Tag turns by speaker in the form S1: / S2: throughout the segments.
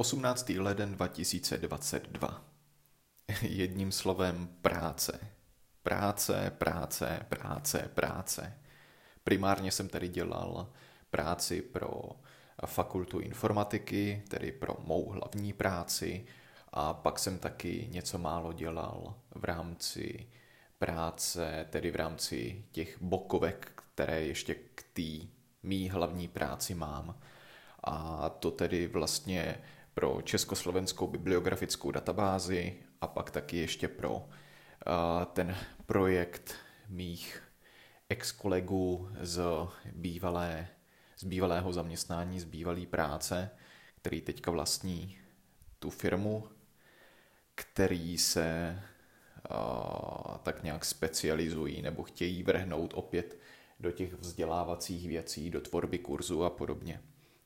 S1: 18. leden 2022. Jedním slovem práce. Práce, práce, práce, práce. Primárně jsem tady dělal práci pro fakultu informatiky, tedy pro mou hlavní práci, a pak jsem taky něco málo dělal v rámci práce, tedy v rámci těch bokovek, které ještě k té mý hlavní práci mám. A to tedy vlastně pro československou bibliografickou databázi a pak taky ještě pro uh, ten projekt mých ex-kolegů z, bývalé, z bývalého zaměstnání, z bývalé práce, který teďka vlastní tu firmu, který se uh, tak nějak specializují nebo chtějí vrhnout opět do těch vzdělávacích věcí, do tvorby kurzu a podobně.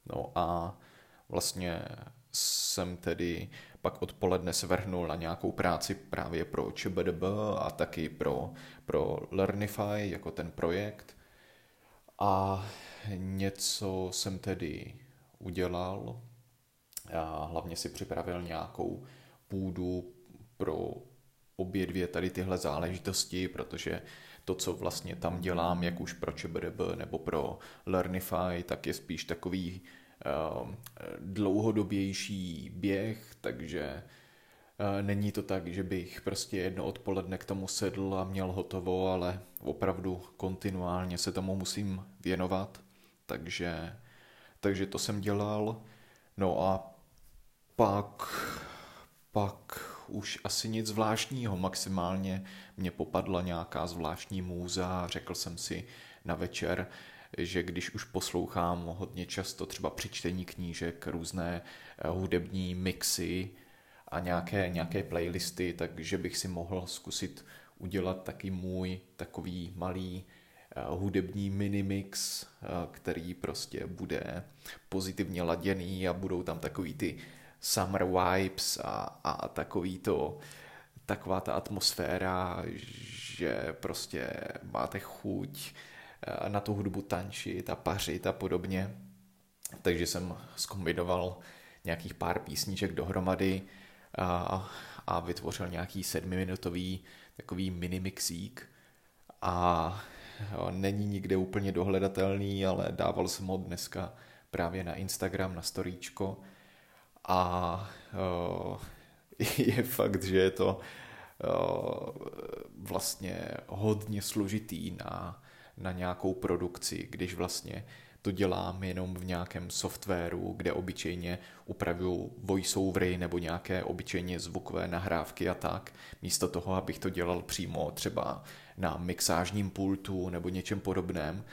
S1: No a vlastně jsem tedy pak odpoledne se vrhnul na nějakou práci právě pro ČBDB a taky pro, pro Learnify jako ten projekt. A něco jsem tedy udělal. Já hlavně si připravil nějakou půdu pro obě dvě tady tyhle záležitosti, protože to, co vlastně tam dělám, jak už pro ČBDB nebo pro Learnify, tak je spíš takový dlouhodobější běh, takže uh, není to tak, že bych prostě jedno odpoledne k tomu sedl a měl hotovo, ale opravdu kontinuálně se tomu musím věnovat, takže, takže to jsem dělal. No a pak, pak už asi nic zvláštního, maximálně mě popadla nějaká zvláštní můza, řekl jsem si na večer, že když už poslouchám hodně často třeba při čtení knížek různé eh, hudební mixy a nějaké, nějaké playlisty, takže bych si mohl zkusit udělat taky můj takový malý eh, hudební minimix, eh, který prostě bude pozitivně laděný a budou tam takový ty summer vibes a, a takový to, taková ta atmosféra, že prostě máte chuť na tu hudbu tančit a pařit a podobně. Takže jsem skombinoval nějakých pár písniček dohromady a, a vytvořil nějaký sedmiminutový takový minimixík a jo, není nikde úplně dohledatelný, ale dával jsem ho dneska právě na Instagram, na storíčko a je fakt, že je to vlastně hodně složitý na, na nějakou produkci, když vlastně to dělám jenom v nějakém softwaru, kde obyčejně upravuju voiceovery nebo nějaké obyčejně zvukové nahrávky a tak, místo toho, abych to dělal přímo třeba na mixážním pultu nebo něčem podobném,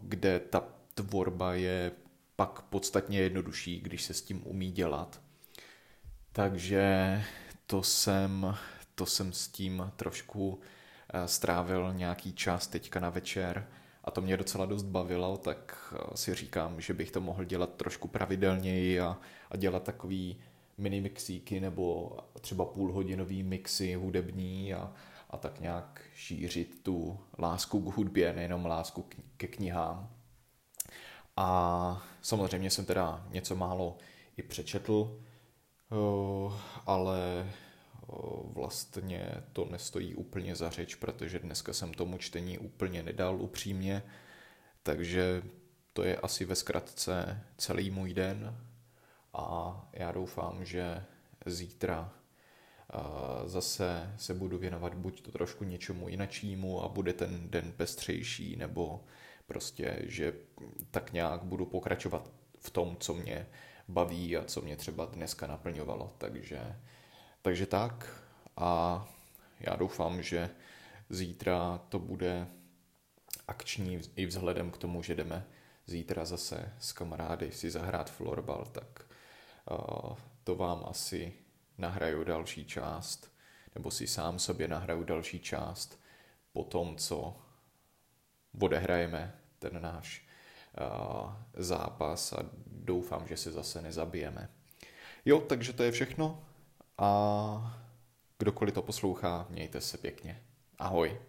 S1: kde ta tvorba je pak podstatně jednodušší, když se s tím umí dělat. Takže to jsem, to jsem s tím trošku strávil nějaký čas teďka na večer a to mě docela dost bavilo, tak eh, si říkám, že bych to mohl dělat trošku pravidelněji a, a dělat takový mini mixíky nebo třeba půlhodinový mixy hudební a, a tak nějak šířit tu lásku k hudbě, nejenom lásku ke knihám. A samozřejmě jsem teda něco málo i přečetl, eh, ale eh, vlastně to nestojí úplně za řeč, protože dneska jsem tomu čtení úplně nedal upřímně, takže to je asi ve zkratce celý můj den a já doufám, že zítra eh, zase se budu věnovat buď to trošku něčemu jinačímu a bude ten den pestřejší, nebo Prostě, že tak nějak budu pokračovat v tom, co mě baví a co mě třeba dneska naplňovalo. Takže, takže tak a já doufám, že zítra to bude akční i vzhledem k tomu, že jdeme zítra zase s kamarády si zahrát florbal, tak uh, to vám asi nahraju další část, nebo si sám sobě nahraju další část po tom, co odehrajeme ten náš uh, zápas a doufám, že se zase nezabijeme. Jo, takže to je všechno a kdokoliv to poslouchá, mějte se pěkně. Ahoj.